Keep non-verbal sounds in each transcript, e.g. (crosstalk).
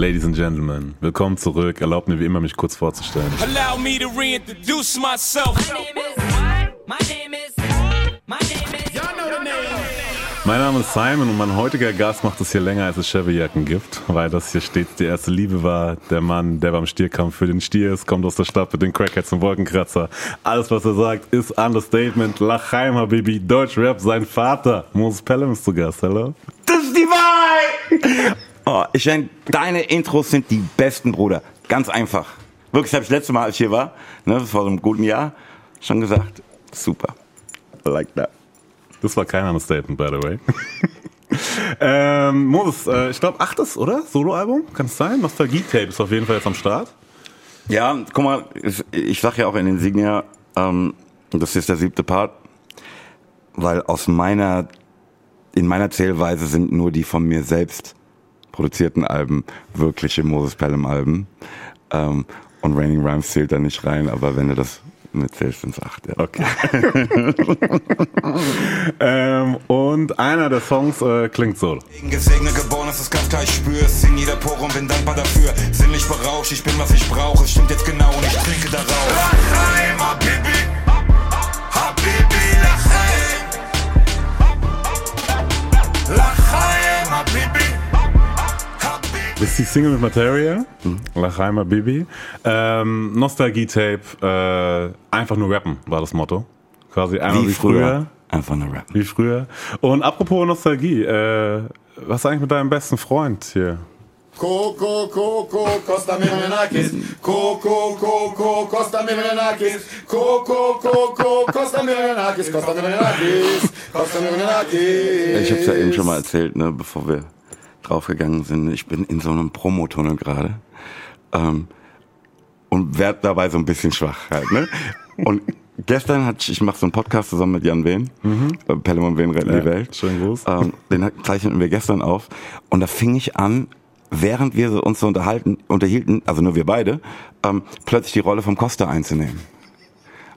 Ladies and Gentlemen, willkommen zurück. Erlaubt mir wie immer, mich kurz vorzustellen. Allow me to reintroduce myself. Mein Name ist Simon und mein heutiger Gast macht es hier länger, als es Chevy-Jacken gibt, weil das hier stets die erste Liebe war. Der Mann, der beim Stierkampf für den Stier ist, kommt aus der Stadt mit den Crackheads und Wolkenkratzer. Alles, was er sagt, ist Understatement. Lachheim, Habibi, Deutschrap, sein Vater. Moses Pelham ist zu Gast, hallo? Das ist die Wahrheit! Oh, ich denke, deine Intros sind die besten, Bruder. Ganz einfach. Wirklich, habe ich das letzte Mal, als ich hier war, ne, vor so einem guten Jahr, schon gesagt, super. I like that. Das war kein Understatement, by the way. (laughs) ähm, Moses, äh, ich glaube, achtes, oder? Soloalbum? Kann es sein? Nostalgie-Tape ist auf jeden Fall jetzt am Start. Ja, guck mal, ich sag ja auch in den Signia, ähm, das ist der siebte Part, weil aus meiner, in meiner Zählweise sind nur die von mir selbst produzierten Alben wirkliche Moses Pelham Alben. Ähm, und Raining Rhymes zählt da nicht rein, aber wenn du das mitzählst, sind es acht. Ja. Okay. ähm, und einer der Songs äh, klingt so. Gesegnet geboren, ist das ganz klar, ich spüre es in jeder Pore und bin dankbar dafür. Sinnlich berauscht, ich bin, was ich brauche. Es stimmt jetzt genau und ich trinke darauf. Lachaim, Habibi, Habibi, Lachaim. Lachaim, Habibi. Das ist die Single mit Materia, mhm. Lachaima Bibi. Ähm, Nostalgie-Tape, äh, einfach nur rappen war das Motto. Quasi einmal wie, wie früher. früher. Einfach nur rappen. Wie früher. Und apropos Nostalgie, äh, was ist eigentlich mit deinem besten Freund hier? Coco, Coco, Costa Mirenakis. Coco, Coco, Costa Mirenakis. Coco, Coco, Costa Mirenakis. Costa Mirenakis. Costa Mirenakis. Ich hab's ja eben schon mal erzählt, ne, bevor wir draufgegangen sind. Ich bin in so einem Promotunnel gerade ähm, und werde dabei so ein bisschen schwach halt. Ne? (laughs) Und gestern hatte ich, mache so einen Podcast zusammen mit Jan Wehn, mhm. Äh, Pelham Wehn retten ja, die Welt. Schön groß. Ähm, den zeichneten wir gestern auf und da fing ich an, während wir uns so unterhalten, unterhielten, also nur wir beide, ähm, plötzlich die Rolle vom Costa einzunehmen.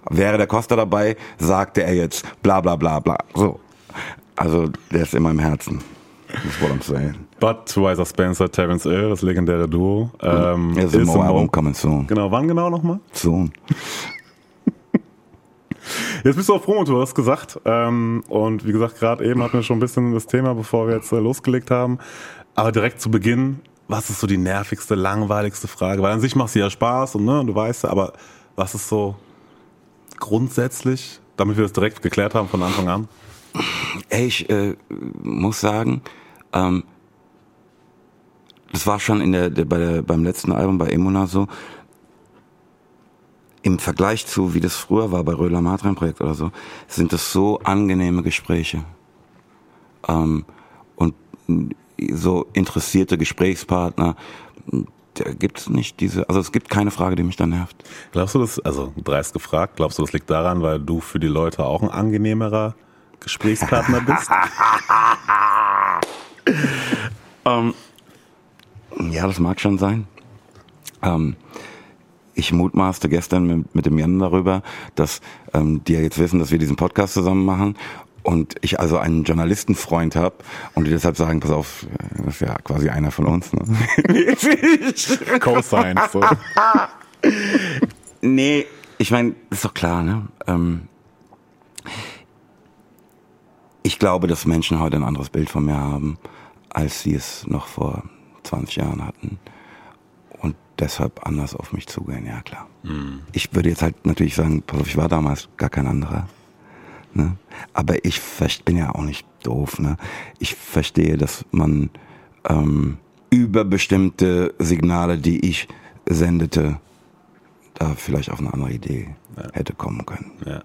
Wäre der Costa dabei, sagte er jetzt bla bla bla bla. So. Also der ist in meinem Herzen. That's what I'm saying. Budweiser Spencer, Terence Hill, das legendäre Duo. Ähm, ja, ist im Album coming soon. Genau, wann genau nochmal? Soon. (laughs) Jetzt bist du auf Promotour, hast gesagt. Ähm, und wie gesagt, gerade eben hatten wir schon ein bisschen das Thema, bevor wir jetzt äh, losgelegt haben. Aber direkt zu Beginn, was ist so die nervigste, langweiligste Frage? Weil an sich macht sie ja Spaß und ne, du weißt ja, aber was ist so grundsätzlich, damit wir das direkt geklärt haben von Anfang an? Ey, ich äh, muss sagen, ähm, das war schon in der, der, bei der beim letzten Album bei Emona so. Im Vergleich zu, wie das früher war bei Röhler Matrein Projekt oder so, sind das so angenehme Gespräche. Ähm, und so interessierte Gesprächspartner, da gibt es nicht diese, also es gibt keine Frage, die mich dann nervt. Glaubst du das, also dreist gefragt, glaubst du, das liegt daran, weil du für die Leute auch ein angenehmerer Gesprächspartner bist? (laughs) (laughs) ähm, ja, das mag schon sein. Ähm, ich mutmaßte gestern mit, mit dem Jan darüber, dass ähm, die ja jetzt wissen, dass wir diesen Podcast zusammen machen und ich also einen Journalistenfreund habe und die deshalb sagen, pass auf, das ist ja quasi einer von uns. Ne? (laughs) Co-Sign. So. (laughs) nee, ich meine, ist doch klar, ne? Ähm, ich glaube, dass Menschen heute ein anderes Bild von mir haben, als sie es noch vor 20 Jahren hatten. Und deshalb anders auf mich zugehen, ja klar. Mhm. Ich würde jetzt halt natürlich sagen, pass auf, ich war damals gar kein anderer. Ne? Aber ich bin ja auch nicht doof. Ne? Ich verstehe, dass man ähm, über bestimmte Signale, die ich sendete, da vielleicht auf eine andere Idee ja. hätte kommen können. Ja.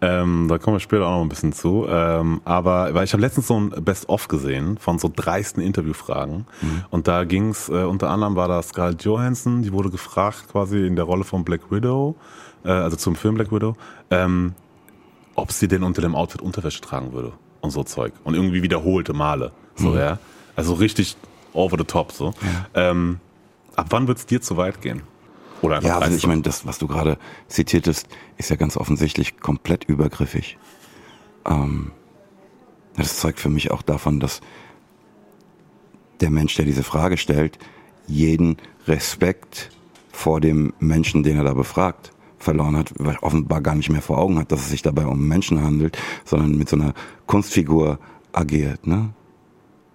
Ähm, da kommen wir später auch noch ein bisschen zu. Ähm, aber weil ich habe letztens so ein Best-of gesehen von so dreisten Interviewfragen. Mhm. Und da ging es, äh, unter anderem war da Scarlett Johansson, die wurde gefragt quasi in der Rolle von Black Widow, äh, also zum Film Black Widow, ähm, ob sie denn unter dem Outfit Unterwäsche tragen würde und so Zeug. Und irgendwie wiederholte Male. So, mhm. ja. Also richtig over the top so. Ja. Ähm, ab wann wird es dir zu weit gehen? Oder ja, also ich meine, das, was du gerade zitiertest, ist ja ganz offensichtlich komplett übergriffig. Ähm, das zeugt für mich auch davon, dass der Mensch, der diese Frage stellt, jeden Respekt vor dem Menschen, den er da befragt, verloren hat, weil offenbar gar nicht mehr vor Augen hat, dass es sich dabei um Menschen handelt, sondern mit so einer Kunstfigur agiert. Ne?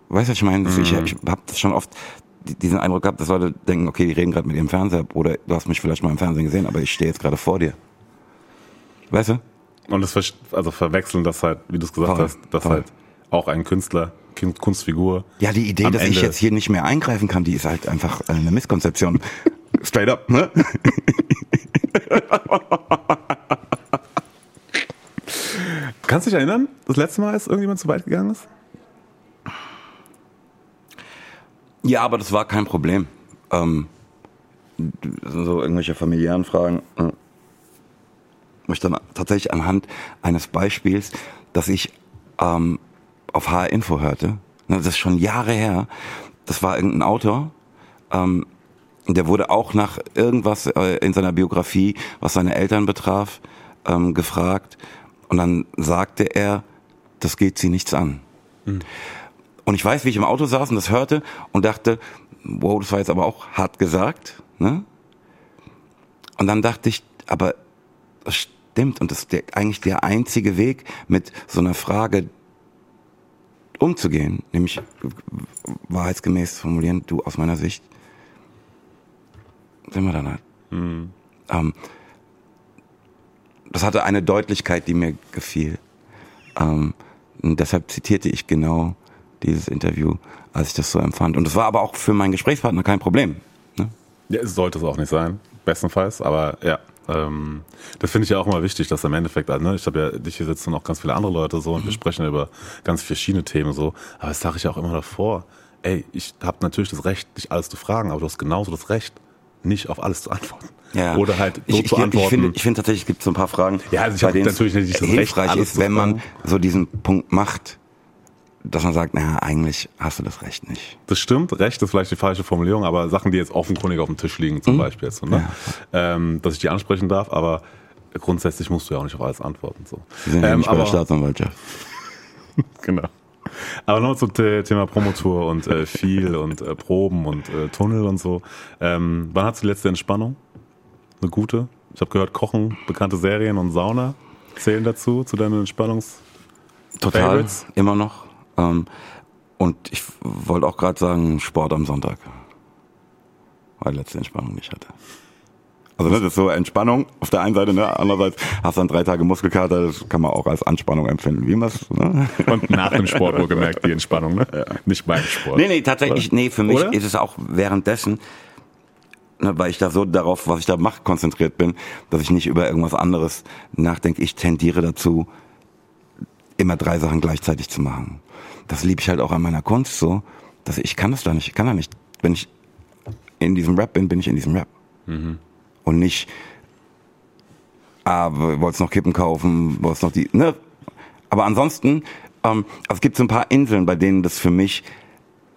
Weißt du, was ich meine? Ich, ich habe das schon oft diesen Eindruck gehabt, dass Leute denken, okay, die reden gerade mit ihrem Fernseher oder du hast mich vielleicht mal im Fernsehen gesehen, aber ich stehe jetzt gerade vor dir. Weißt du? Und das ver also verwechseln das halt, wie du es gesagt Voll, hast, dass voll. halt auch ein Künstler, Kun- Kunstfigur. Ja, die Idee, dass ich Ende- jetzt hier nicht mehr eingreifen kann, die ist halt einfach äh, eine Misskonzeption. (laughs) Straight up, ne? (laughs) Kannst du dich erinnern, das letzte Mal, als irgendjemand zu weit gegangen ist? Ja, aber das war kein Problem. Ähm, so irgendwelche familiären Fragen. äh, ich dann tatsächlich anhand eines Beispiels, das ich ähm, auf HR Info hörte, ne, das ist schon Jahre her, das war irgendein Autor, ähm, der wurde auch nach irgendwas äh, in seiner Biografie, was seine Eltern betraf, ähm, gefragt. Und dann sagte er, das geht sie nichts an. Und ich weiß, wie ich im Auto saß und das hörte und dachte, wow, das war jetzt aber auch hart gesagt. Ne? Und dann dachte ich, aber das stimmt und das ist der, eigentlich der einzige Weg, mit so einer Frage umzugehen, nämlich wahrheitsgemäß formulieren, du aus meiner Sicht, sind wir dann halt. Ähm, das hatte eine Deutlichkeit, die mir gefiel. Ähm, und deshalb zitierte ich genau dieses Interview, als ich das so empfand. Und das war aber auch für meinen Gesprächspartner kein Problem. Ne? Ja, es sollte es auch nicht sein, bestenfalls, aber ja. Ähm, das finde ich ja auch immer wichtig, dass im Endeffekt, also, ne, ich habe ja dich hier sitzen und auch ganz viele andere Leute so und wir sprechen über ganz verschiedene Themen so, aber das sage ich auch immer davor. Ey, ich habe natürlich das Recht, dich alles zu fragen, aber du hast genauso das Recht, nicht auf alles zu antworten. Ja. Oder halt so ich, zu ich, antworten. Ich finde, ich finde tatsächlich, es gibt so ein paar Fragen, Ja, also ich bei denen es natürlich nicht das Recht, hilfreich alles ist, zu wenn man so diesen Punkt macht, dass man sagt, naja, eigentlich hast du das Recht nicht. Das stimmt, Recht ist vielleicht die falsche Formulierung, aber Sachen, die jetzt offenkundig auf dem Tisch liegen, Mhm. zum Beispiel, jetzt, so, ne? ähm, dass ich die ansprechen darf, aber grundsätzlich musst du ja auch nicht auf alles antworten. So. Wir sind ja Ähm, nicht bei der aber- Staatsanwaltschaft. (laughs) Genau. Aber noch zum The- Thema Promotour und äh, viel und äh, Proben und äh, Tunnel und so. Ähm, wann hast du die letzte Entspannung? Eine gute? Ich habe gehört, Kochen, bekannte Serien und Sauna zählen dazu, zu deinen Entspannungs... Total, Favorites? immer noch. Ähm, und ich wollte auch gerade sagen, Sport am Sonntag. Weil letzte Entspannung nicht hatte. Also das ist so Entspannung auf der einen Seite, ne? andererseits hast du dann drei Tage Muskelkater, das kann man auch als Anspannung empfinden. Wie man ne? (laughs) Und nach dem Sport wohlgemerkt die Entspannung, ne? Nicht beim Sport. Nee, nee, tatsächlich, nee, für mich Oder? ist es auch währenddessen, ne, weil ich da so darauf, was ich da mache, konzentriert bin, dass ich nicht über irgendwas anderes nachdenke. Ich tendiere dazu, immer drei Sachen gleichzeitig zu machen. Das liebe ich halt auch an meiner Kunst so, dass ich kann das da nicht, ich kann da nicht, wenn ich in diesem Rap bin, bin ich in diesem Rap. Und nicht, ah, wollt's noch Kippen kaufen, wollt's noch die, ne? Aber ansonsten, ähm, also es gibt so ein paar Inseln, bei denen das für mich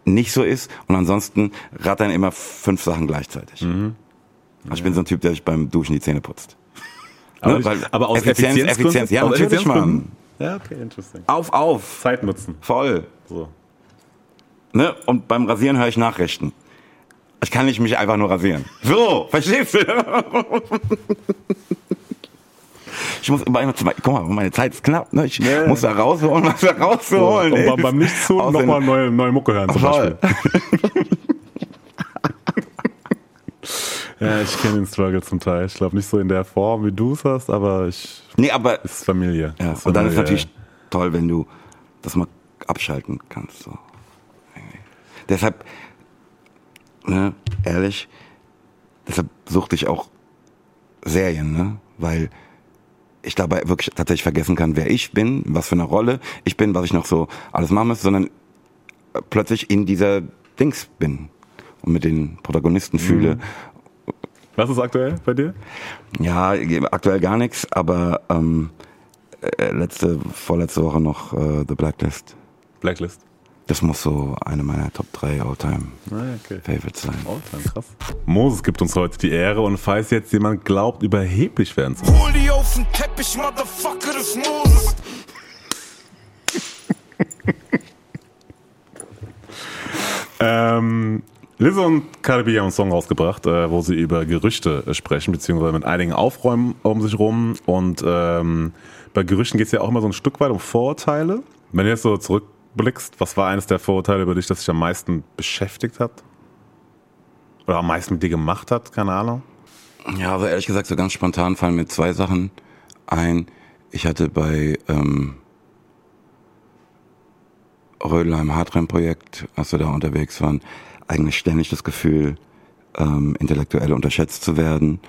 nicht so ist. Und ansonsten rattern immer fünf Sachen gleichzeitig. Also ich bin so ein Typ, der sich beim Duschen die Zähne putzt. aber, ne, weil aber aus Effizienz- Effizienzgründen? Effizienz, ja, natürlich? Mann. Ja, okay, interesting. Auf, auf, Zeit nutzen. voll. So. Ne? Und beim Rasieren höre ich Nachrichten. Ich kann nicht mich einfach nur rasieren. So, verstehst du? Ich muss immer, immer zu, guck mal, meine Zeit ist knapp, ne? Ich Ja. muss da rausholen, was da So, rauszuholen. und beim, Nichtstun nochmal neue, neue Mucke hören zum Voll. Beispiel. (laughs) Ja, ich kenne den Struggle zum Teil. Ich glaube nicht so in der Form, wie du es hast, aber ich Nee, aber ist Familie. Ja, ist und dann ist Familie, natürlich toll, wenn du das mal abschalten kannst. So. Deshalb, ne, ehrlich, deshalb suchte ich auch Serien, ne? Weil ich dabei wirklich tatsächlich vergessen kann, wer ich bin, was für eine Rolle ich bin, was ich noch so alles machen muss, sondern äh, plötzlich in dieser Dings bin und mit den Protagonisten fühle. Was ist aktuell bei dir? Ja, aktuell gar nichts, aber ähm, äh, letzte, vorletzte Woche noch äh, The Blacklist. Blacklist. Das muss so eine meiner Top 3 All-Time Ah, okay. Favorites sein. Dann krass. Moses gibt uns heute die Ehre und falls jetzt jemand glaubt, überheblich werden zu Hol die auf den Teppich, Motherfucker des Moses. (laughs) Ähm, Lizzo und Cardi B haben einen Song rausgebracht, äh, wo sie über Gerüchte äh, sprechen, beziehungsweise mit einigen Aufräumen um sich rum. Und ähm, bei Gerüchten geht es ja auch immer so ein Stück weit um Vorurteile. Wenn du jetzt so zurückblickst, was war eines der Vorurteile über dich, das dich am meisten beschäftigt hat? Oder am meisten mit dir gemacht hat? Keine Ahnung. Ja, also ehrlich gesagt, so ganz spontan fallen mir zwei Sachen ein. Ich hatte bei ähm, Rödelheim Hartrein-Projekt, als wir da unterwegs waren, eigentlich ständig das Gefühl, ähm, intellektuell unterschätzt zu werden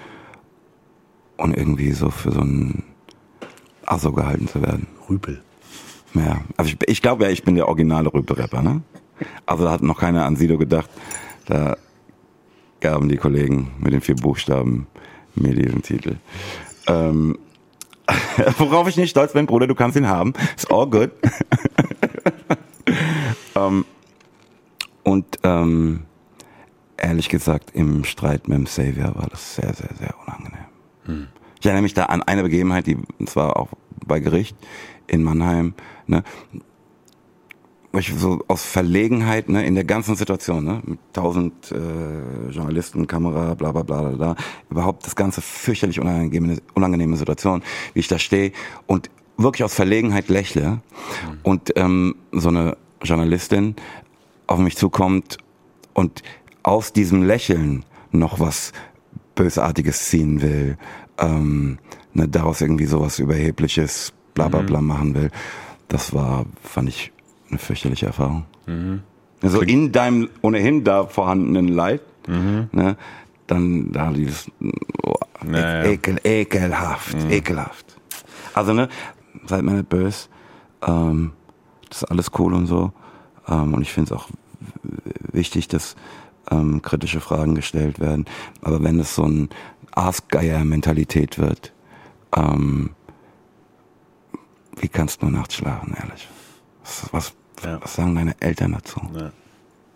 und irgendwie so für so ein Asso gehalten zu werden. Rüpel. Ja, also ich, ich glaube ja, ich bin der originale Rüpel-Rapper, ne? Also da hat noch keiner an Sido gedacht. Da gaben die Kollegen mit den vier Buchstaben mir diesen Titel. Ähm, (laughs) worauf ich nicht stolz bin, Bruder, du kannst ihn haben. It's all good. (laughs) ähm, und ähm, ehrlich gesagt, im Streit mit dem Savior war das sehr, sehr, sehr unangenehm. Hm. Ich erinnere mich da an eine Begebenheit, die und zwar auch bei Gericht in Mannheim, ne, wo ich so aus Verlegenheit, ne, in der ganzen Situation, ne, mit tausend äh, Journalisten, Kamera, bla bla bla bla, bla überhaupt das ganze fürchterlich unangenehme, unangenehme Situation, wie ich da stehe und wirklich aus Verlegenheit lächle mhm. und ähm, so eine Journalistin auf mich zukommt und aus diesem Lächeln noch was Bösartiges ziehen will, ähm, ne, daraus irgendwie sowas Überhebliches, bla bla bla mhm. machen will. Das war, fand ich, eine fürchterliche Erfahrung. Mhm. Also in deinem ohnehin da vorhandenen Leid, mhm. ne, dann da dieses oh, naja. ekel, ekelhaft, mhm. ekelhaft. Also ne, seid mir nicht böse. Ähm, das ist alles cool und so. Ähm, und ich finde es auch wichtig, dass ähm, kritische Fragen gestellt werden. Aber wenn es so ein Aasgeier-Mentalität wird, ähm, wie kannst du nachts schlafen, ehrlich? Was, was, ja. was sagen deine Eltern dazu? Ja,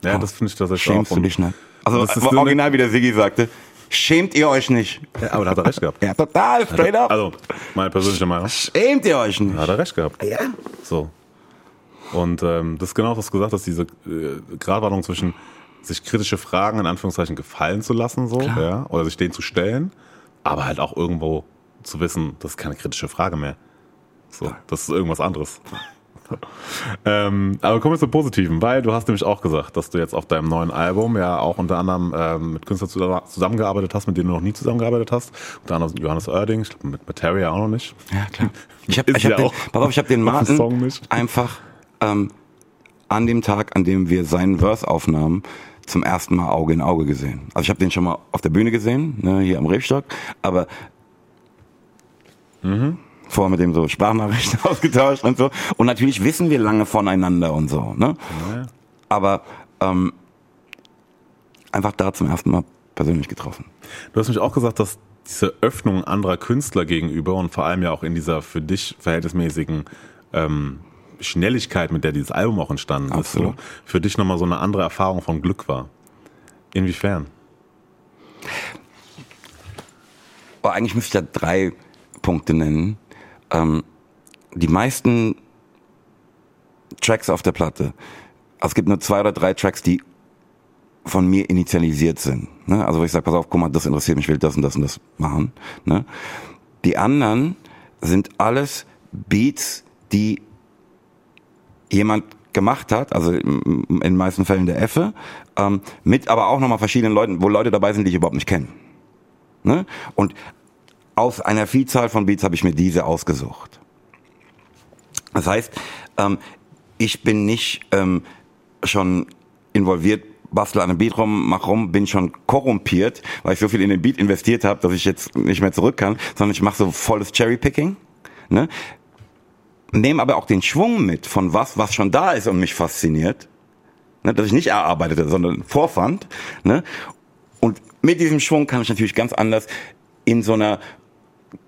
ja oh, das finde ich tatsächlich Schämst du dich nicht? Also original, wie der Sigi sagte, schämt ihr euch nicht? Ja, aber da hat er recht gehabt. ja, total, straight up. Also, meine persönliche Meinung. Schämt ihr euch nicht? Da hat er recht gehabt. Ja. So. Und ähm, das ist genau, was du gesagt hast, diese äh, Gratwanderung zwischen sich kritische Fragen in Anführungszeichen gefallen zu lassen, so, Klar. ja, oder sich denen zu stellen, aber halt auch irgendwo zu wissen, das ist keine kritische Frage mehr. So, das ist irgendwas anderes. (laughs) ähm, aber kommen wir zum Positiven, weil du hast nämlich auch gesagt, dass du jetzt auf deinem neuen Album ja auch unter anderem ähm, mit Künstlern zusammengearbeitet hast, mit denen du noch nie zusammengearbeitet hast. Unter anderem Johannes Oerding, ich glaube mit Materia auch noch nicht. Ja, klar. Ich (laughs) habe ich hab den, pass auf, ich hab den Martin einfach ähm, an dem Tag, an dem wir seinen Verse aufnahmen, zum ersten Mal Auge in Auge gesehen. Also ich habe den schon mal auf der Bühne gesehen, ne, hier am Rebstock, aber mhm. vorher mit dem so Sprachnachrichten (laughs) ausgetauscht und so. Und natürlich wissen wir lange voneinander und so. Ne? Ja. Aber ähm, einfach da zum ersten Mal persönlich getroffen. Du hast mich auch gesagt, dass diese Öffnung anderer Künstler gegenüber und vor allem ja auch in dieser für dich verhältnismäßigen ähm, Schnelligkeit, mit der dieses Album auch entstanden Absolut. ist, so, für dich nochmal so eine andere Erfahrung von Glück war. Inwiefern? Oh, eigentlich müsste ich da drei Punkte nennen. Ähm, die meisten Tracks auf der Platte, also es gibt nur zwei oder drei Tracks, die von mir initialisiert sind. Ne? Also wo ich sage, pass auf, guck mal, das interessiert mich, ich will das und das und das machen. Ne? Die anderen sind alles Beats, die jemand gemacht hat, also in den meisten Fällen der Effe, ähm, mit aber auch nochmal verschiedenen Leuten, wo Leute dabei sind, die ich überhaupt nicht kenne. Ne? Und aus einer Vielzahl von Beats habe ich mir diese ausgesucht. Das heißt, ähm, ich bin nicht ähm, schon involviert, bastel an einem Beat rum, mach rum, bin schon korrumpiert, weil ich so viel in den Beat investiert habe, dass ich jetzt nicht mehr zurück kann, sondern ich mache so volles Cherrypicking. Ne? Nehme aber auch den Schwung mit von was, was schon da ist und mich fasziniert, ne, dass ich nicht erarbeitete, sondern vorfand. Ne, und mit diesem Schwung kann ich natürlich ganz anders in so einer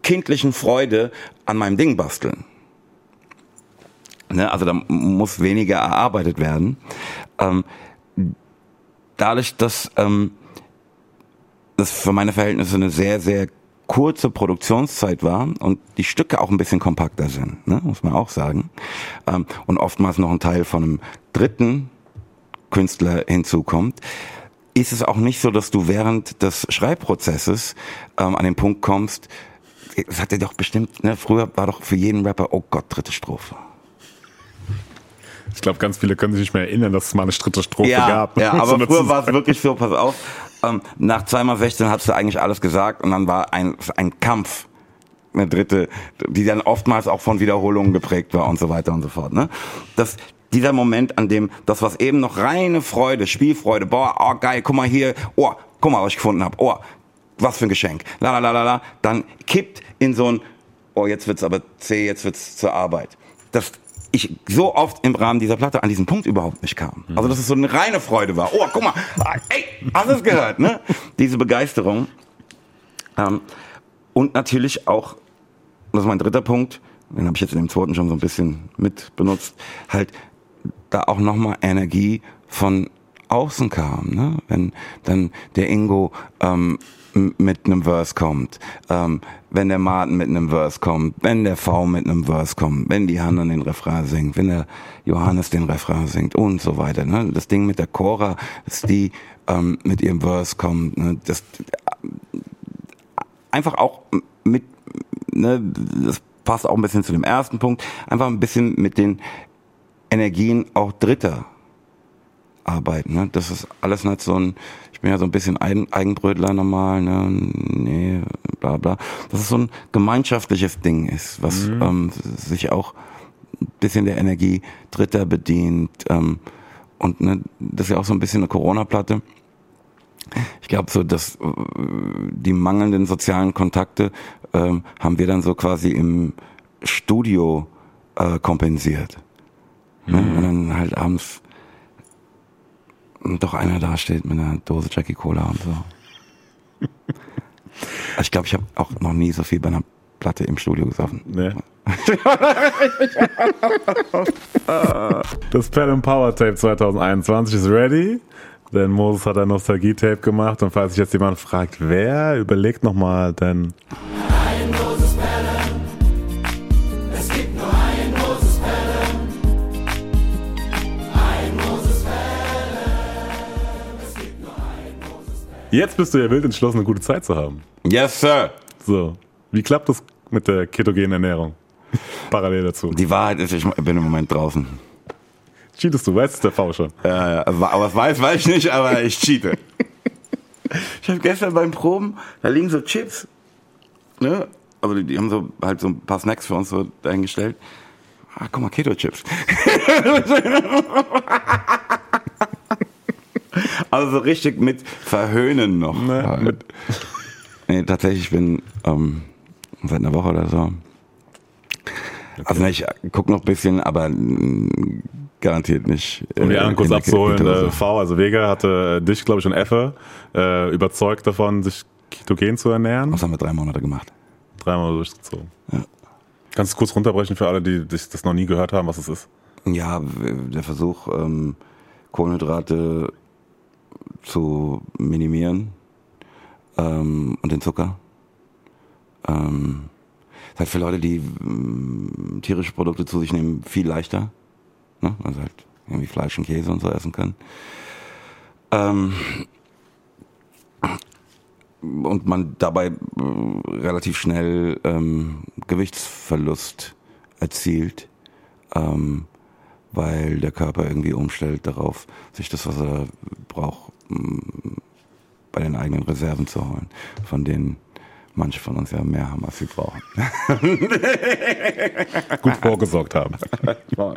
kindlichen Freude an meinem Ding basteln. Ne, also da muss weniger erarbeitet werden. Ähm, dadurch, dass ähm, das für meine Verhältnisse eine sehr, sehr kurze Produktionszeit war und die Stücke auch ein bisschen kompakter sind, ne, muss man auch sagen. Ähm, und oftmals noch ein Teil von einem dritten Künstler hinzukommt, ist es auch nicht so, dass du während des Schreibprozesses ähm, an den Punkt kommst, das hat er doch bestimmt, ne, früher war doch für jeden Rapper, oh Gott, dritte Strophe. Ich glaube, ganz viele können sich nicht mehr erinnern, dass es mal eine dritte Strophe gab. Ja, (laughs) aber So früher war es wirklich so, pass auf, ähm, nach zweimal 16 hast du eigentlich alles gesagt und dann war ein, ein Kampf, eine dritte, die dann oftmals auch von Wiederholungen geprägt war und so weiter und so fort. Ne? Das, dieser Moment, an dem das, was eben noch reine Freude, Spielfreude, boah, oh geil, guck mal hier, oh, guck mal, was ich gefunden habe, oh, was für ein Geschenk, la la la la dann kippt in so ein, oh, jetzt wird's aber zäh, jetzt wird's zur Arbeit. Das ich so oft im Rahmen dieser Platte an diesen Punkt überhaupt nicht kam. Also dass es so eine reine Freude war. Oh, guck mal, ey, hast du es gehört, ne? Diese Begeisterung. Ähm, und natürlich auch, das ist mein dritter Punkt, den habe ich jetzt in dem zweiten schon so ein bisschen mit benutzt, halt da auch nochmal Energie von außen kam, ne? wenn dann der Ingo ähm, mit einem Verse kommt, ähm, wenn der Martin mit einem Verse kommt, wenn der V mit einem Verse kommt, wenn die Hanna den Refrain singt, wenn der Johannes den Refrain singt und so weiter. Ne? Das Ding mit der Cora, dass die ähm, mit ihrem Verse kommt, ne? das einfach auch mit, ne, das passt auch ein bisschen zu dem ersten Punkt, einfach ein bisschen mit den Energien auch Dritter arbeiten. Ne? Das ist alles nicht so ein, ich bin ja so ein bisschen Eigen, Eigenbrötler normal, ne? nee, bla bla. Dass es so ein gemeinschaftliches Ding ist, was ähm, sich auch ein bisschen der Energie Dritter bedient. Ähm, und ne, das ist ja auch so ein bisschen eine Corona-Platte. Ich glaube so, dass äh, die mangelnden sozialen Kontakte ähm, haben wir dann so quasi im Studio äh, kompensiert. Ne? Wenn dann halt abends doch einer da steht mit einer Dose Jackie Cola und so. Also ich glaube, ich habe auch noch nie so viel bei einer Platte im Studio gesoffen. Nee. das Pen and Power Tape 2021 ist ready. Denn Moses hat ein Nostalgie-Tape gemacht. Und falls sich jetzt jemand fragt, wer, überlegt nochmal, denn jetzt bist du ja wild entschlossen, eine gute Zeit zu haben. Yes, Sir. So, wie klappt das mit der ketogenen Ernährung? (laughs) Parallel dazu. Die Wahrheit ist, ich bin im Moment draußen. Cheatest du, weißt es der V schon. Ja, ja, aber was weiß, weiß ich nicht, aber ich cheate. (laughs) ich habe gestern beim Proben, da liegen so Chips, ne? Also die, die haben so halt so ein paar Snacks für uns so dahingestellt. Ah, guck mal, Keto-Chips. (laughs) also so richtig mit Verhöhnen noch. Ne, Nee, tatsächlich, ich bin ähm, seit einer Woche oder so. Also ne, ich guck noch ein bisschen, aber garantiert nicht. Um die äh, anderen kurz abzuholen, äh, V, also Vega hatte äh, dich, glaube ich, und Effe äh, überzeugt davon, sich ketogen zu ernähren. Was haben wir drei Monate gemacht? Dreimal durchgezogen. Kannst du es kurz runterbrechen für alle, die das noch nie gehört haben, was es ist? Ja, der Versuch, ähm, Kohlenhydrate zu minimieren ähm, und den Zucker. Ähm, ist halt für Leute, die ähm, tierische Produkte zu sich nehmen, viel leichter. Ne? Also halt irgendwie Fleisch und Käse und so essen können. Ähm, und man dabei äh, relativ schnell ähm, Gewichtsverlust erzielt ähm, weil der Körper irgendwie umstellt darauf, sich das, was er braucht, m, bei den eigenen Reserven zu holen, von denen manche von uns ja mehr haben, als sie brauchen. (laughs) Gut vorgesorgt haben. (laughs)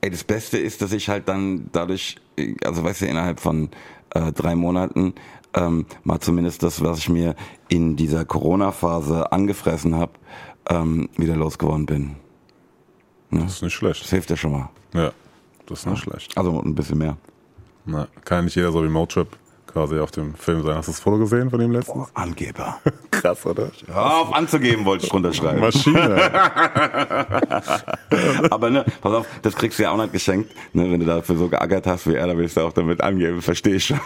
Ey, das Beste ist, dass ich halt dann dadurch, also weißt du, innerhalb von äh, drei Monaten ähm, mal zumindest das, was ich mir in dieser Corona-Phase angefressen habe, ähm, wieder losgeworden bin. Das ist nicht schlecht. Das hilft ja schon mal. Ja, das ist nicht schlecht. Also ein bisschen mehr. Na, kann ja nicht jeder so wie Motrip quasi auf dem Film sein. Hast du das Foto gesehen von ihm letztens? Angeber. (laughs) Krass, oder? Hör auf anzugeben, wollte ich runterschreiben. Maschine. (laughs) Aber ne, pass auf, das kriegst du ja auch nicht geschenkt. Ne, wenn du dafür so geackert hast wie er, dann willst du auch damit angeben, verstehe ich schon.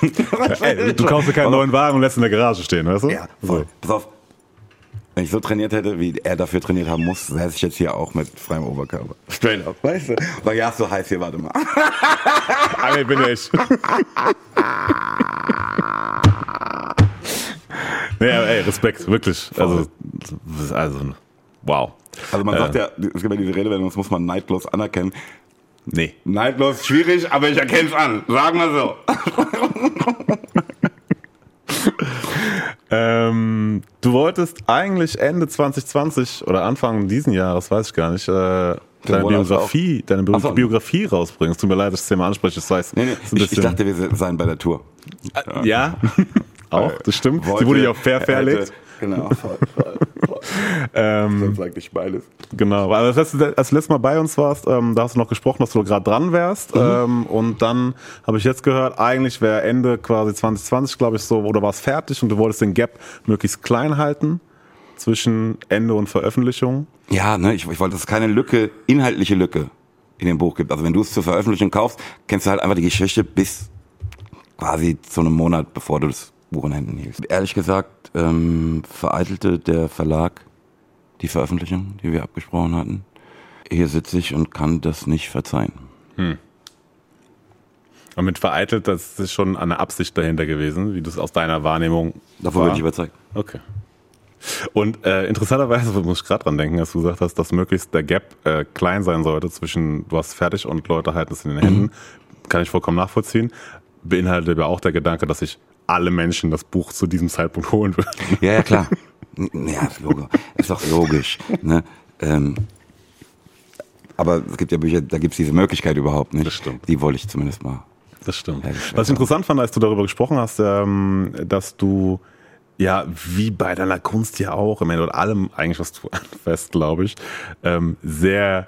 Ey, du kaufst dir keinen neuen Wagen und lässt ihn in der Garage stehen, weißt du? Ja, voll. Pass auf. Wenn ich so trainiert hätte, wie er dafür trainiert haben muss, säße ich jetzt hier auch mit freiem Oberkörper. Straight up, weißt du? Weil ja, so heiß hier, warte mal. Aber ich bin ich. (laughs) nee, aber ey, Respekt, wirklich. Also, also wow. Also man sagt äh, ja, es gibt ja diese Redewendung, das muss man neidlos anerkennen. Nee. Neidlos schwierig, aber ich erkenne es an. Sagen wir so. (laughs) (laughs) Ähm, du wolltest eigentlich Ende 2020 oder Anfang diesen Jahres, weiß ich gar nicht, äh, deine Biografie, deine Bi so. Biografie rausbringen. Es tut mir leid, dass ich das Thema anspreche. Das heißt, Nee, nee, ich, ich dachte, wir seien bei der Tour. ja, (laughs) auch, das stimmt. Wollte- Sie wurde ja auf Fair Fair hätte- legt. Genau, (laughs) voll, voll, voll. Ähm, Das eigentlich beides. Genau, weil das letzte, als du letztes Mal bei uns warst, ähm, da hast du noch gesprochen, dass du gerade dran wärst. Mhm. Ähm, und dann habe ich jetzt gehört, eigentlich wäre Ende quasi 2020, glaube ich, so, oder war es fertig und du wolltest den Gap möglichst klein halten zwischen Ende und Veröffentlichung. Ja, ne, ich, ich wollte, dass es keine Lücke, inhaltliche Lücke in dem Buch gibt. Also wenn du es zur Veröffentlichung kaufst, kennst du halt einfach die Geschichte bis quasi zu einem Monat, bevor du das Buch in Händen hielst. Ehrlich gesagt, ähm, vereitelte der Verlag die Veröffentlichung, die wir abgesprochen hatten. Hier sitze ich und kann das nicht verzeihen. Und mit vereitelt, das ist schon eine Absicht dahinter gewesen, wie das aus deiner Wahrnehmung Davon war. bin ich überzeugt. Okay. Und äh, interessanterweise muss ich gerade dran denken, dass du gesagt hast, dass möglichst der Gap äh, klein sein sollte zwischen du hast fertig und Leute halten es in den Händen. Kann ich vollkommen nachvollziehen. Beinhaltet aber auch der Gedanke, dass sich alle Menschen das Buch zu diesem Zeitpunkt holen würden. Ja, ja, klar. Ja, ist, logo, ist doch logisch. Ne? Ähm, aber es gibt ja Bücher, da gibt es diese Möglichkeit überhaupt nicht. Das stimmt. Die wollte ich zumindest mal. Das stimmt. Was ich interessant fand, als du darüber gesprochen hast, ähm, dass du ja, wie bei deiner Kunst ja auch, im Endeffekt allem eigentlich, was du anfasst, glaube ich, ähm, sehr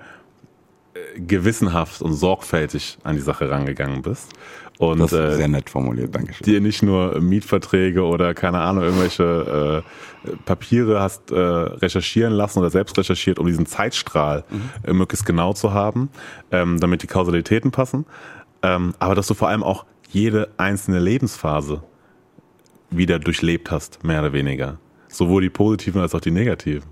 äh, gewissenhaft und sorgfältig an die Sache rangegangen bist. Und Das ist äh, sehr nett formuliert, Dankeschön. dir nicht nur Mietverträge oder keine Ahnung, irgendwelche äh, Papiere hast äh, recherchieren lassen oder selbst recherchiert, um diesen Zeitstrahl äh, möglichst genau zu haben, ähm, damit die Kausalitäten passen. Ähm, aber dass du vor allem auch jede einzelne Lebensphase wieder durchlebt hast, mehr oder weniger. Sowohl die positiven als auch die negativen.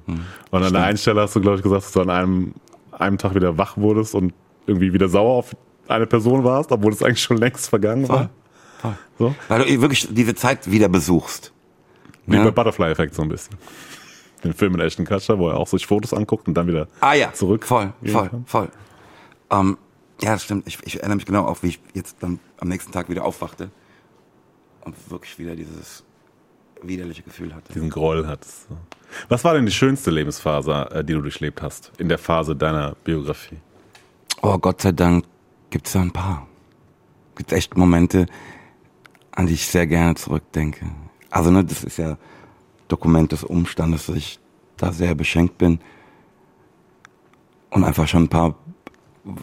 Und an der einen Stelle hast du, glaube ich, gesagt, dass du an einem, einem Tag wieder wach wurdest und irgendwie wieder sauer auf eine Person warst, obwohl es eigentlich schon längst vergangen war. Voll. So? Weil du wirklich diese Zeit wieder besuchst. Wie Ja. bei Butterfly-Effekt so ein bisschen. Den Film mit Ashton Kutcher, wo er auch sich Fotos anguckt und dann wieder Ah ja, zurück. Voll, voll, kann. voll. Ähm, ja, das stimmt. Ich, ich erinnere mich genau auch, wie ich jetzt dann am nächsten Tag wieder aufwachte und wirklich wieder dieses widerliche Gefühl hatte. Diesen Groll hattest. du. Was war denn die schönste Lebensphase, äh, die du durchlebt hast, in der Phase deiner Biografie? Oh, Gott sei Dank gibt's da ein paar. Gibt echt Momente, an die ich sehr gerne zurückdenke. Also, ne, das ist ja Dokument des Umstandes, dass ich da sehr beschenkt bin und einfach schon ein paar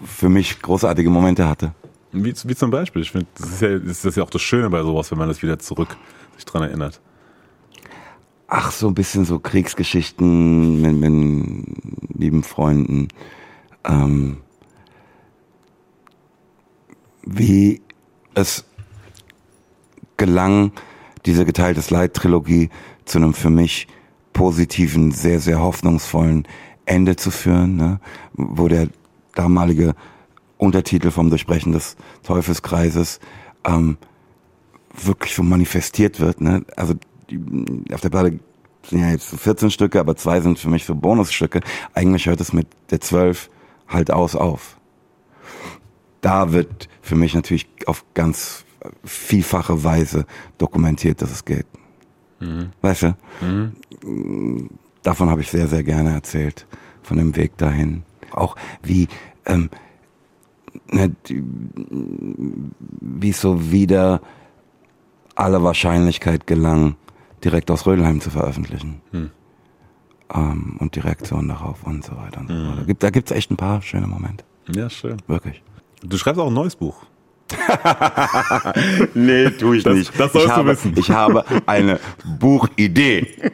für mich großartige Momente hatte. Wie, wie zum Beispiel. Ich finde, das ist ja, das ist ja auch das Schöne bei sowas, wenn man das wieder zurück sich dran erinnert. Ach, so ein bisschen so Kriegsgeschichten mit, mit lieben Freunden. Ähm, wie es gelang, diese geteiltes Leid-Trilogie zu einem für mich positiven, sehr, sehr hoffnungsvollen Ende zu führen, ne? wo der damalige Untertitel vom Durchbrechen des Teufelskreises ähm, wirklich so manifestiert wird. Ne? Also auf der Platte sind ja jetzt so 14 Stücke, aber zwei sind für mich so Bonusstücke. Eigentlich hört es mit der 12 halt aus auf. Da wird für mich natürlich auf ganz vielfache Weise dokumentiert, dass es geht. Weißt du? Davon habe ich sehr, sehr gerne erzählt, von dem Weg dahin. Auch wie, ähm, ne, wie es so wieder aller Wahrscheinlichkeit gelang, direkt aus Rödelheim zu veröffentlichen. Ähm, und die Reaktion darauf und so weiter und so weiter. Gibt, da gibt's echt ein paar schöne Momente. Ja, schön. Wirklich. Du schreibst auch ein neues Buch. (laughs) Nee, tu ich Das- nicht. das sollst ich du habe, wissen. Ich habe eine Buchidee. (laughs)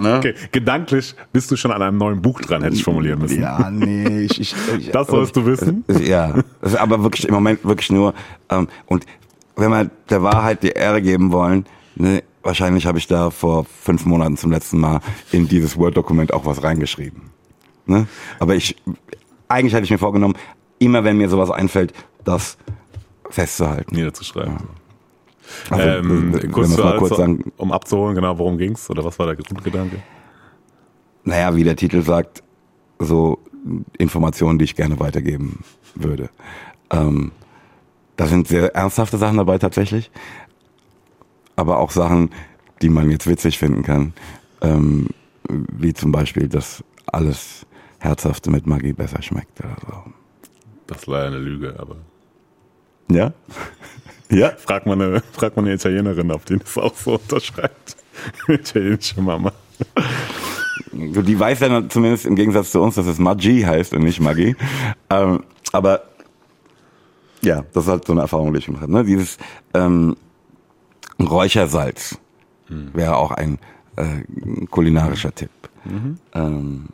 Ne? Okay, gedanklich bist du schon an einem neuen Buch dran, hätte ich formulieren müssen. Ja, nee, ich, ich, ich Das sollst du wissen. Ja, das ist aber wirklich im Moment wirklich nur ähm, und wenn wir der Wahrheit die Ehre geben wollen, ne, wahrscheinlich habe ich da vor fünf Monaten zum letzten Mal in dieses Word-Dokument auch was reingeschrieben. Ne? Aber ich, eigentlich hatte ich mir vorgenommen, immer wenn mir sowas einfällt, das festzuhalten. niederzuschreiben. Also, ähm, wenn kurz, zu, mal kurz sagen- um abzuholen, genau, worum ging's oder was war der Grundgedanke? Naja, wie der Titel sagt, so Informationen, die ich gerne weitergeben würde. Ähm, da sind sehr ernsthafte Sachen dabei tatsächlich, aber auch Sachen, die man jetzt witzig finden kann, ähm, wie zum Beispiel, dass alles Herzhafte mit Magie besser schmeckt oder so. Das ist leider eine Lüge, aber Ja? (laughs) Ja? frag mal eine, frag mal eine Italienerin, ob die das auch so unterschreibt. (laughs) Italienische Mama. So, die weiß ja zumindest im Gegensatz zu uns, dass es Magi heißt und nicht Magie. Ähm, aber ja, das ist halt so eine Erfahrung, die ich gemacht habe. Ne? Dieses ähm, Räuchersalz wäre auch ein äh, kulinarischer Tipp. Ähm,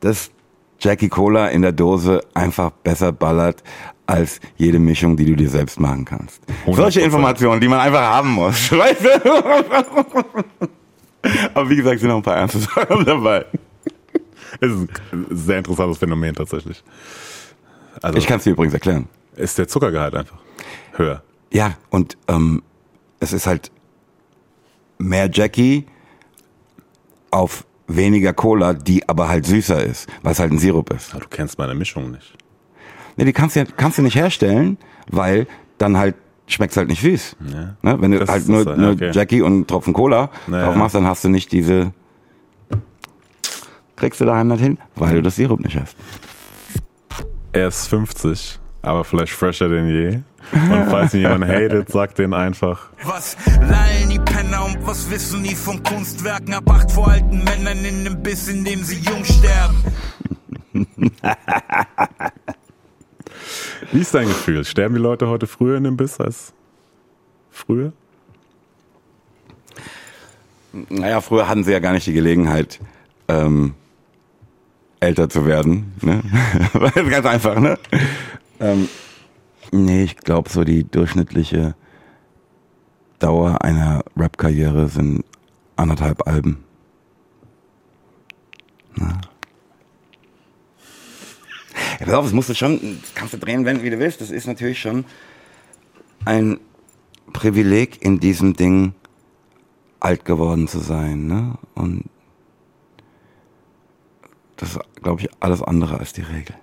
dass Jackie Cola in der Dose einfach besser ballert als jede Mischung, die du dir selbst machen kannst. Solche 100%. Informationen, die man einfach haben muss. (laughs) Weißt du? Aber wie gesagt, sind noch ein paar ernste Sachen dabei. Es ist ein sehr interessantes Phänomen tatsächlich. Also Ich kann es dir übrigens erklären. ist der Zuckergehalt einfach höher. Ja, und ähm, es ist halt mehr Jackie auf weniger Cola, die aber halt süßer ist, weil es halt ein Sirup ist. Aber du kennst meine Mischung nicht. Nee, die kannst du, kannst du nicht herstellen, weil dann halt schmeckt's halt nicht süß. Ja. Ne? Wenn du Das halt nur, ja, nur okay. Jackie und einen Tropfen Cola Naja. drauf machst, dann hast du nicht diese... Kriegst du daheim nicht hin, weil du das Sirup nicht hast. Er ist 50, aber vielleicht fresher denn je. Und falls ihn jemand hatet, sagt den einfach. Was lallen die Penner und was wissen die von Kunstwerken? Ab acht vor alten Männern in dem Biss, in dem sie jung sterben. Wie ist dein Gefühl? Sterben die Leute heute früher in dem Biss als früher? Naja, früher hatten sie ja gar nicht die Gelegenheit, ähm, älter zu werden. Ne? (laughs) Das ist ganz einfach, ne? Ähm, nee, ich glaube, so die durchschnittliche Dauer einer Rap-Karriere sind anderthalb Alben. Na. Ja, pass auf, das musst du schon, das kannst du drehen, wenn wie du willst. Das ist natürlich schon ein Privileg in diesem Ding, alt geworden zu sein, ne? Und das ist, glaube ich, alles andere als die Regel.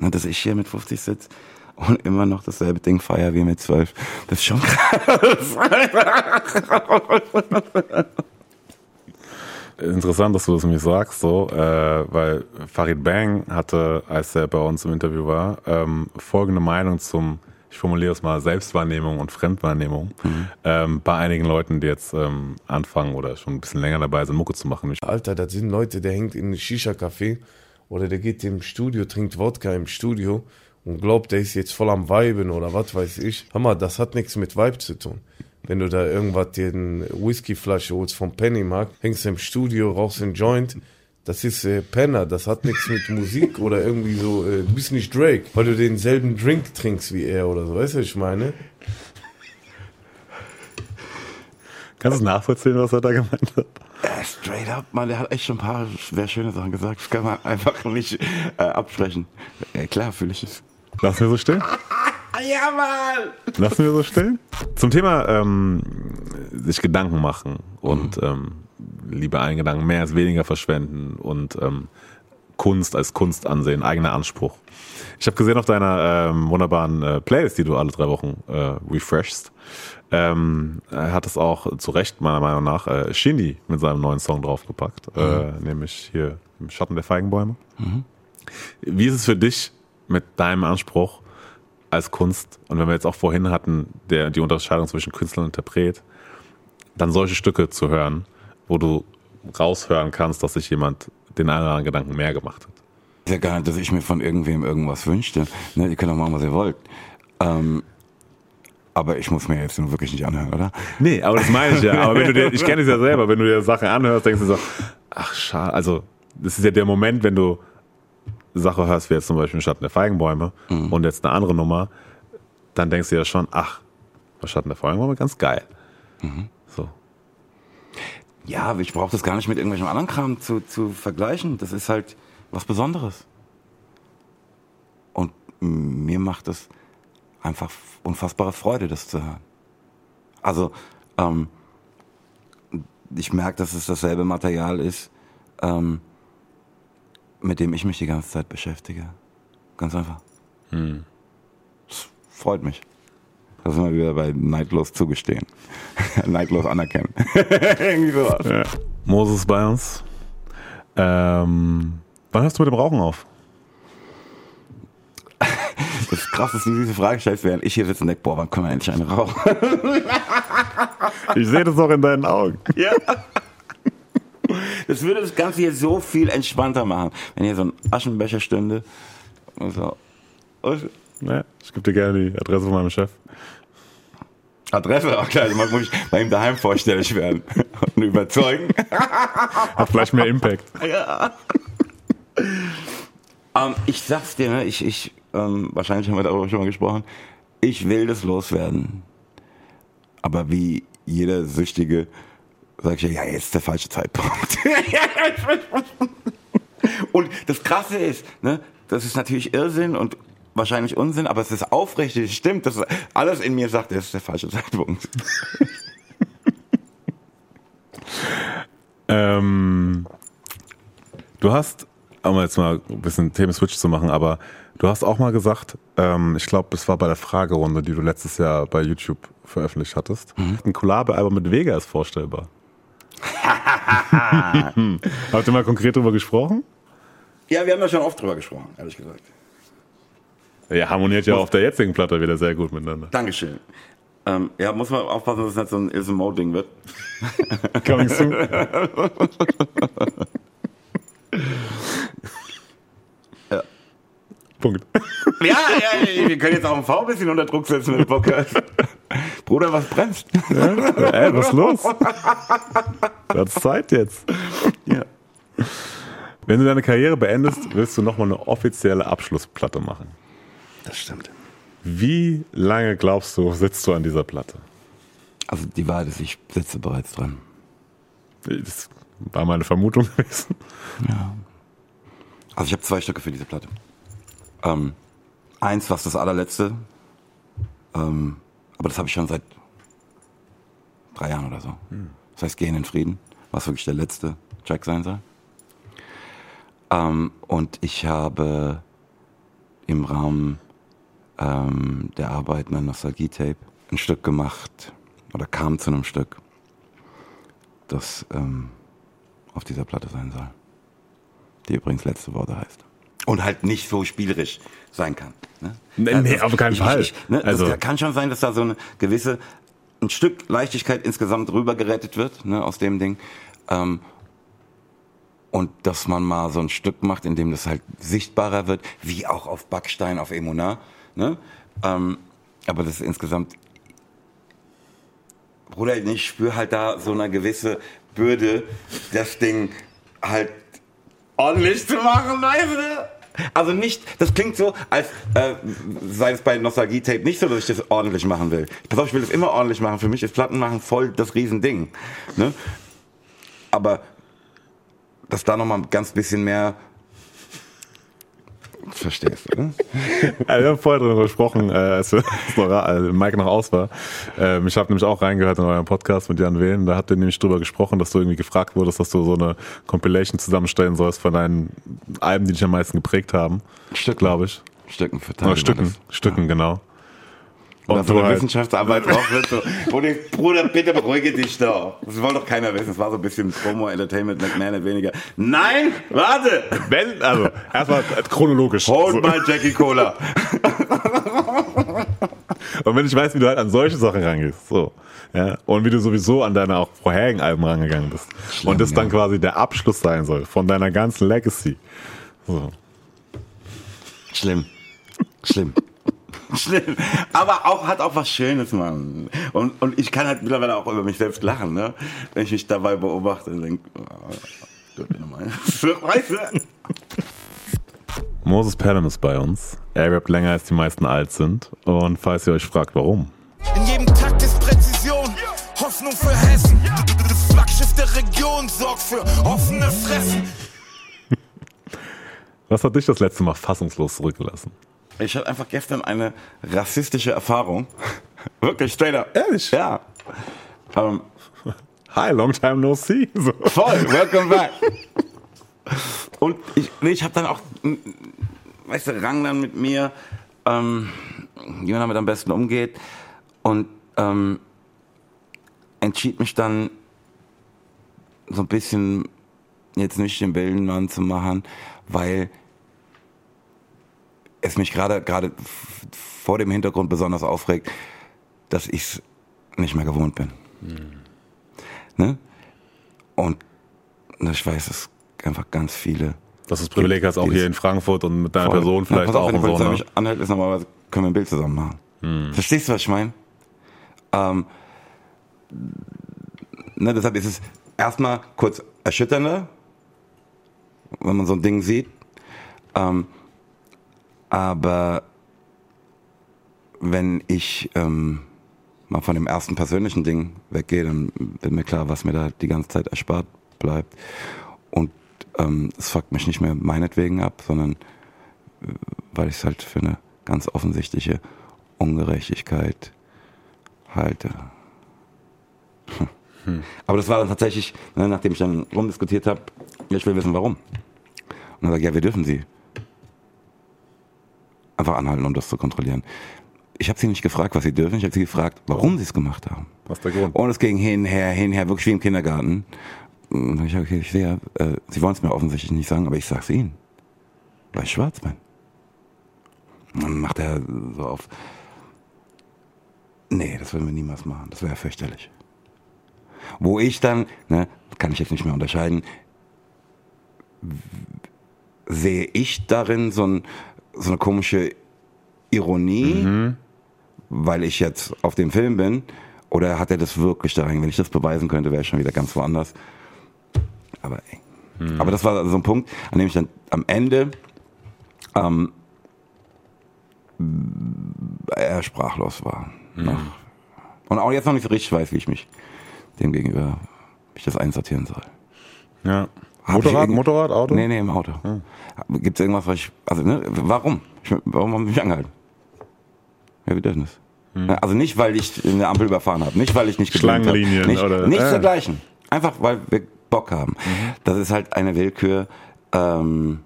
Ne, dass ich hier mit 50 sitze und immer noch dasselbe Ding feier wie mit 12. Das ist schon krass. Interessant, dass du das mir sagst, so, äh, weil Farid Bang hatte, als er bei uns im Interview war, ähm, folgende Meinung zum, ich formuliere es mal, Selbstwahrnehmung und Fremdwahrnehmung ähm, bei einigen Leuten, die jetzt ähm, anfangen oder schon ein bisschen länger dabei sind, Mucke zu machen. Ich, Alter, das sind Leute, der hängt in einem Shisha-Café oder der geht im Studio, trinkt Wodka im Studio und glaubt, der ist jetzt voll am Weiben oder was weiß ich. Hammer, das hat nichts mit Vibe zu tun. Wenn du da irgendwas dir eine Whiskyflasche holst vom Pennymarkt, hängst im Studio, rauchst einen Joint, das ist äh, Penner, das hat nichts mit Musik oder irgendwie so, äh, du bist nicht Drake, weil du denselben Drink trinkst wie er oder so, weißt du, was ich meine? kannst du nachvollziehen, was er da gemeint hat? Äh, Straight up, man, der hat echt schon ein paar sehr schöne Sachen gesagt. Das kann man einfach nicht äh, absprechen. Äh, klar, fühle ich es. Lassen wir so stehen? Ja, Mann! Lassen wir so stehen? Zum Thema ähm, sich Gedanken machen und ähm, lieber einen Gedanken mehr als weniger verschwenden und ähm, Kunst als Kunst ansehen, eigener Anspruch. Ich habe gesehen auf deiner ähm, wunderbaren äh, Playlist, die du alle drei Wochen äh, refreshst, ähm, er hat es auch zu Recht meiner Meinung nach äh, Shindy mit seinem neuen Song draufgepackt, äh, nämlich hier im Schatten der Feigenbäume. Wie ist es für dich mit deinem Anspruch als Kunst und wenn wir jetzt auch vorhin hatten, der, die Unterscheidung zwischen Künstler und Interpret, dann solche Stücke zu hören, wo du raushören kannst, dass sich jemand den anderen Gedanken mehr gemacht hat. Ist ja gar nicht, dass ich mir von irgendwem irgendwas wünschte. Ne, ihr könnt doch machen, was ihr wollt. Ähm, aber ich muss mir jetzt nun wirklich nicht anhören, oder? Nee, aber das meine ich ja. Aber wenn du dir, ich kenne es ja (laughs) selber, wenn du dir Sachen anhörst, denkst du so, ach schade, also das ist ja der Moment, wenn du Sache hörst, wie jetzt zum Beispiel Schatten der Feigenbäume und jetzt eine andere Nummer, dann denkst du ja schon, ach, Schatten der Feigenbäume ganz geil. So. Ja, ich brauche das gar nicht mit irgendwelchem anderen Kram zu, zu vergleichen. Das ist halt was Besonderes. Und mir macht das einfach unfassbare Freude, das zu hören. Also, ähm, ich merke, dass es dasselbe Material ist, ähm, mit dem ich mich die ganze Zeit beschäftige. Ganz einfach. Hm. Das freut mich. Da sind wir wieder bei Neidlos zugestehen. (laughs) Neidlos anerkennen. (laughs) Irgendwie sowas. Ja. Moses bei uns. Ähm, wann hörst du mit dem Rauchen auf? (laughs) Das ist krass, dass du diese Frage stellst, während ich hier sitze und denke, boah, wann können wir endlich einen rauchen? Ich sehe das auch in deinen Augen. Ja. Das würde das Ganze hier so viel entspannter machen, wenn hier so ein Aschenbecher stünde. Und so. Ja, ich gebe dir gerne die Adresse von meinem Chef. Adresse, auch klar, muss ich bei ihm daheim vorstellig werden und überzeugen. Hat vielleicht mehr Impact. Ja. Ähm, ich sag's dir, ne, ich, ich, ähm, wahrscheinlich haben wir darüber schon mal gesprochen, ich will das loswerden. Aber wie jeder Süchtige sag ich, ja, jetzt ist der falsche Zeitpunkt. (laughs) und das Krasse ist, ne, das ist natürlich Irrsinn und wahrscheinlich Unsinn, aber es ist aufrichtig, es stimmt, das alles in mir sagt, es ist der falsche Zeitpunkt. (laughs) ähm, du hast, um jetzt mal ein bisschen Themen-Switch zu machen, aber du hast auch mal gesagt, ähm, ich glaube, es war bei der Fragerunde, die du letztes Jahr bei YouTube veröffentlicht hattest, mhm. ein Collabo-Album mit Vega ist vorstellbar. (laughs) Habt ihr mal konkret drüber gesprochen? Ja, wir haben da schon oft drüber gesprochen, ehrlich gesagt. Ja, harmoniert ja auf der jetzigen Platte wieder sehr gut miteinander. Dankeschön. Ähm, ja, muss man aufpassen, dass es nicht so ein Ismo-Ding wird. (laughs) Coming soon. ja. Punkt. Ja, ja, wir können jetzt auch ein V ein bisschen unter Druck setzen mit dem Podcast. Bruder, was bremst? Ja, ey, was ist los? Du hast Zeit jetzt. Ja. Wenn du deine Karriere beendest, willst du nochmal eine offizielle Abschlussplatte machen. Das stimmt. Wie lange glaubst du, sitzt du an dieser Platte? Also die Wahrheit ist, ich sitze bereits dran. Das war meine Vermutung (laughs) gewesen. Ja. Also ich habe zwei Stücke für diese Platte. Ähm, eins, was das allerletzte. Ähm, aber das habe ich schon seit drei Jahren oder so. Hm. Das heißt, Gehen in Frieden, was wirklich der letzte Track sein soll. Ähm, und ich habe im Rahmen ähm, der Arbeiten an Nostalgie-Tape ein Stück gemacht oder kam zu einem Stück, das ähm, auf dieser Platte sein soll. Die übrigens letzte Worte heißt. Und halt nicht so spielerisch sein kann. Ne? Nee, nee also, auf keinen ich, Fall. Ich, ne, also. Das kann schon sein, dass da so eine gewisse, ein Stück Leichtigkeit insgesamt rübergerettet wird, ne, aus dem Ding. Ähm, und dass man mal so ein Stück macht, in dem das halt sichtbarer wird, wie auch auf Backstein, auf Emuna. Ne? Ähm, aber das ist insgesamt, Bruder, ich spüre halt da so eine gewisse Bürde, das Ding halt ordentlich zu machen, weißt du? Also nicht, das klingt so, als äh, sei es bei Nostalgie-Tape nicht so, dass ich das ordentlich machen will. Pass auf, ich will das immer ordentlich machen. Für mich ist Plattenmachen voll das Riesending. Ne? Aber dass da nochmal ganz bisschen mehr Verstehst du, ne? (laughs) Also wir haben vorher darüber gesprochen, äh, als, als Mike noch aus war. Ähm, ich habe nämlich auch reingehört in euren Podcast mit Jan Wehlen. Da habt ihr nämlich drüber gesprochen, dass du irgendwie gefragt wurdest, dass du so eine Compilation zusammenstellen sollst von deinen Alben, die dich am meisten geprägt haben. Stück, glaube ich. Stücken verteilt. Stücken, Stücken, ja. genau. Und so eine halt. Wissenschaftsarbeit drauf wird, so, Bruder, Bruder, bitte beruhige dich doch. Das wollte doch keiner wissen. Es war so ein bisschen Promo, Entertainment, McMahon, weniger. Nein, warte! Wenn, also, erstmal chronologisch. Hold so. mal Jackie Cola. Und wenn ich weiß, wie du halt an solche Sachen rangehst, so. Ja, und wie du sowieso an deine auch vorherigen Alben rangegangen bist. Schlimm, und das dann quasi der Abschluss sein soll von deiner ganzen Legacy. So. Schlimm. Schlimm. (laughs) Schlimm. Aber auch hat auch was Schönes, Mann. Und, und ich kann halt mittlerweile auch über mich selbst lachen, ne? Wenn ich mich dabei beobachte und denke, oh, (laughs) weißt du? Moses Pelham ist bei uns. Er rappt länger als die meisten alt sind. Und falls ihr euch fragt, warum. In jedem Takt ist Präzision, Hoffnung für Hessen. Das Flaggschiff der Region sorgt für offene Fressen. (laughs) Was hat dich das letzte Mal fassungslos zurückgelassen? Ich hatte einfach gestern eine rassistische Erfahrung. (laughs) Wirklich, straight up. Ehrlich? Ja. Ähm, Hi, long time no see. (laughs) So. voll, welcome back. Und ich, nee, ich habe dann auch, mm, weißt du, rang dann mit mir, ähm, wie man damit am besten umgeht. Und ähm, entschied mich dann so ein bisschen jetzt nicht den wilden Mann zu machen, weil es mich gerade gerade vor dem Hintergrund besonders aufregt, dass ich es nicht mehr gewohnt bin. Ne? Und ich weiß, dass einfach ganz viele Dass du das Privileg hast, auch hier in Frankfurt und mit deiner Voll. Person vielleicht pass auf, auch wenn die so. Polizei Ne? mich anhält, ist normalerweise, können wir ein Bild zusammen machen. Hm. Verstehst du, was ich meine? Ähm, ne, deshalb ist es erstmal kurz erschütternder, wenn man so ein Ding sieht. Ähm, aber wenn ich ähm, mal von dem ersten persönlichen Ding weggehe, dann wird mir klar, was mir da die ganze Zeit erspart bleibt. Und ähm, es fuckt mich nicht mehr meinetwegen ab, sondern äh, weil ich es halt für eine ganz offensichtliche Ungerechtigkeit halte. Hm. (laughs) Aber das war dann tatsächlich, ne, nachdem ich dann rumdiskutiert habe, ich will wissen, warum. Und dann sage ich, ja, wir dürfen sie einfach anhalten, um das zu kontrollieren. Ich habe sie nicht gefragt, was sie dürfen, ich habe sie gefragt, warum sie es gemacht haben. Was der Grund? Und es ging hin, her, hin, her, wirklich wie im Kindergarten. Und ich okay, ich sehe, äh, sie wollen es mir offensichtlich nicht sagen, aber ich sag's ihnen. Weil ich schwarz bin. Und dann macht er so auf. Nee, das würden wir niemals machen. Das wäre fürchterlich. Wo ich dann, ne, kann ich jetzt nicht mehr unterscheiden, sehe ich darin so, ein, so eine komische Ironie, weil ich jetzt auf dem Film bin, oder hat er das wirklich da rein? Wenn ich das beweisen könnte, wäre ich schon wieder ganz woanders. Aber ey. Aber das war so ein Punkt, an dem ich dann am Ende ähm, eher sprachlos war. Noch. Und auch jetzt noch nicht so richtig weiß, wie ich mich dem gegenüber, wie ich das einsortieren soll. Ja. Motorrad, Motorrad, Auto? Nee, nee, im Auto. Gibt es irgendwas, was ich. Also, ne, warum? Ich, warum haben sie mich angehalten? Ja, Bedürfnis. Ja, Also nicht, weil ich eine Ampel überfahren habe, nicht, weil ich nicht geblinkt habe. Nicht, oder- nichts äh. dergleichen. Einfach, weil wir Bock haben. Das ist halt eine Willkür, ähm,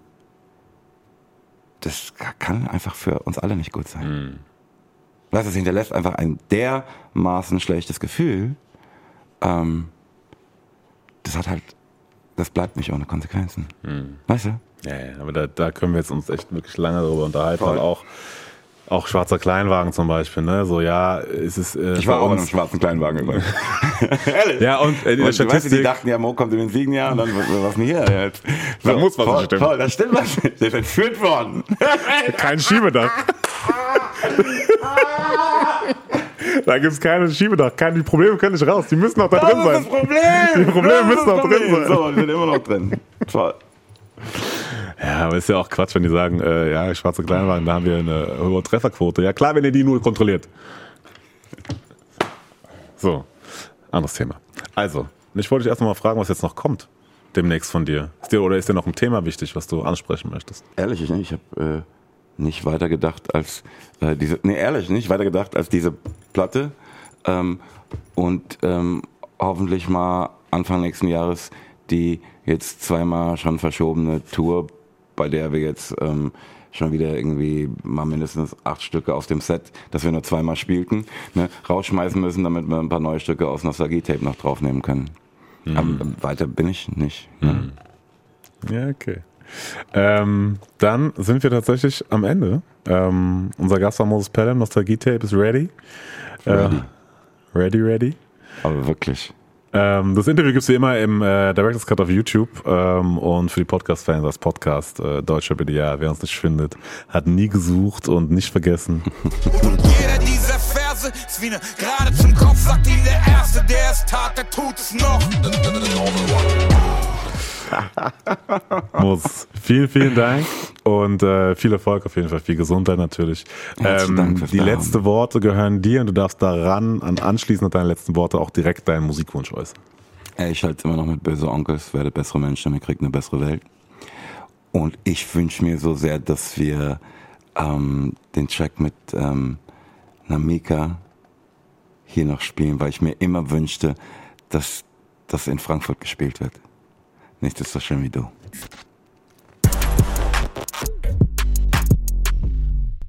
das kann einfach für uns alle nicht gut sein. Du, es hinterlässt einfach ein dermaßen schlechtes Gefühl. Ähm, das hat halt, das bleibt nicht ohne Konsequenzen. Weißt du? Ja, ja, aber da, da können wir jetzt uns echt wirklich lange darüber unterhalten. Und auch, auch schwarzer Kleinwagen zum Beispiel, ne? So, ja, es ist. Äh, Ich war auch in einem schwarzen Kleinwagen übrigens. (laughs) (laughs) Ehrlich? Ja, und äh, in der Und, weißt du, die Statistik. dachten ja, Mo kommt in den Signia und dann, was was denn hier jetzt? Da muss was voll, nicht stimmen. Voll, da stimmt was nicht. Der ist entführt worden. kein Schiebedach. (laughs) da gibt's keine Schiebedach. Keine, die Probleme können nicht raus. Die müssen noch da drin Das ist das sein. Problem. Die Probleme Das ist müssen das noch drin Problem. sein. So, die sind immer noch drin. Toll. Ja, aber ist ja auch Quatsch, wenn die sagen, äh, ja, schwarze Kleinwagen, da haben wir eine hohe Trefferquote. Ja, klar, wenn ihr die nur kontrolliert. So, anderes Thema. Also, ich wollte dich erst mal fragen, was jetzt noch kommt demnächst von dir. Ist dir. Oder ist dir noch ein Thema wichtig, was du ansprechen möchtest? Ehrlich, ich, ich habe äh, nicht weiter gedacht als äh, diese, nee, ehrlich, nicht weiter gedacht als diese Platte ähm, und ähm, hoffentlich mal Anfang nächsten Jahres die jetzt zweimal schon verschobene Tour, bei der wir jetzt ähm, schon wieder irgendwie mal mindestens acht Stücke aus dem Set, das wir nur zweimal spielten, ne, rausschmeißen müssen, damit wir ein paar neue Stücke aus Nostalgie-Tape noch draufnehmen können. Aber weiter bin ich nicht. Ne? Ja, okay. Ähm, dann sind wir tatsächlich am Ende. Ähm, unser Gast war Moses Pelham, Nostalgie-Tape ist ready. Ready. Äh, ready, ready. Aber wirklich. Ähm, das Interview gibt's wie immer im äh, Director's Cut auf YouTube ähm, und für die Podcast-Fans als Podcast äh, Deutscher BDA. Wer uns nicht findet, hat nie gesucht und nicht vergessen. Und jeder dieser Verse ist wie eine gerade zum Kopf, sagt ihm der Erste, der es tat, der tut es noch. (laughs) Muss. Vielen, vielen Dank und äh, viel Erfolg auf jeden Fall, viel Gesundheit natürlich. Herzlichen Dank fürs die letzten Worte gehören dir und du darfst daran, an anschließend an deine letzten Worte auch direkt deinen Musikwunsch äußern. Ey, ich halte immer noch mit böse Onkels, werde bessere Menschen, ihr kriegt eine bessere Welt. Und ich wünsche mir so sehr, dass wir ähm, den Track mit ähm, Namika hier noch spielen, weil ich mir immer wünschte, dass das in Frankfurt gespielt wird. neste social media.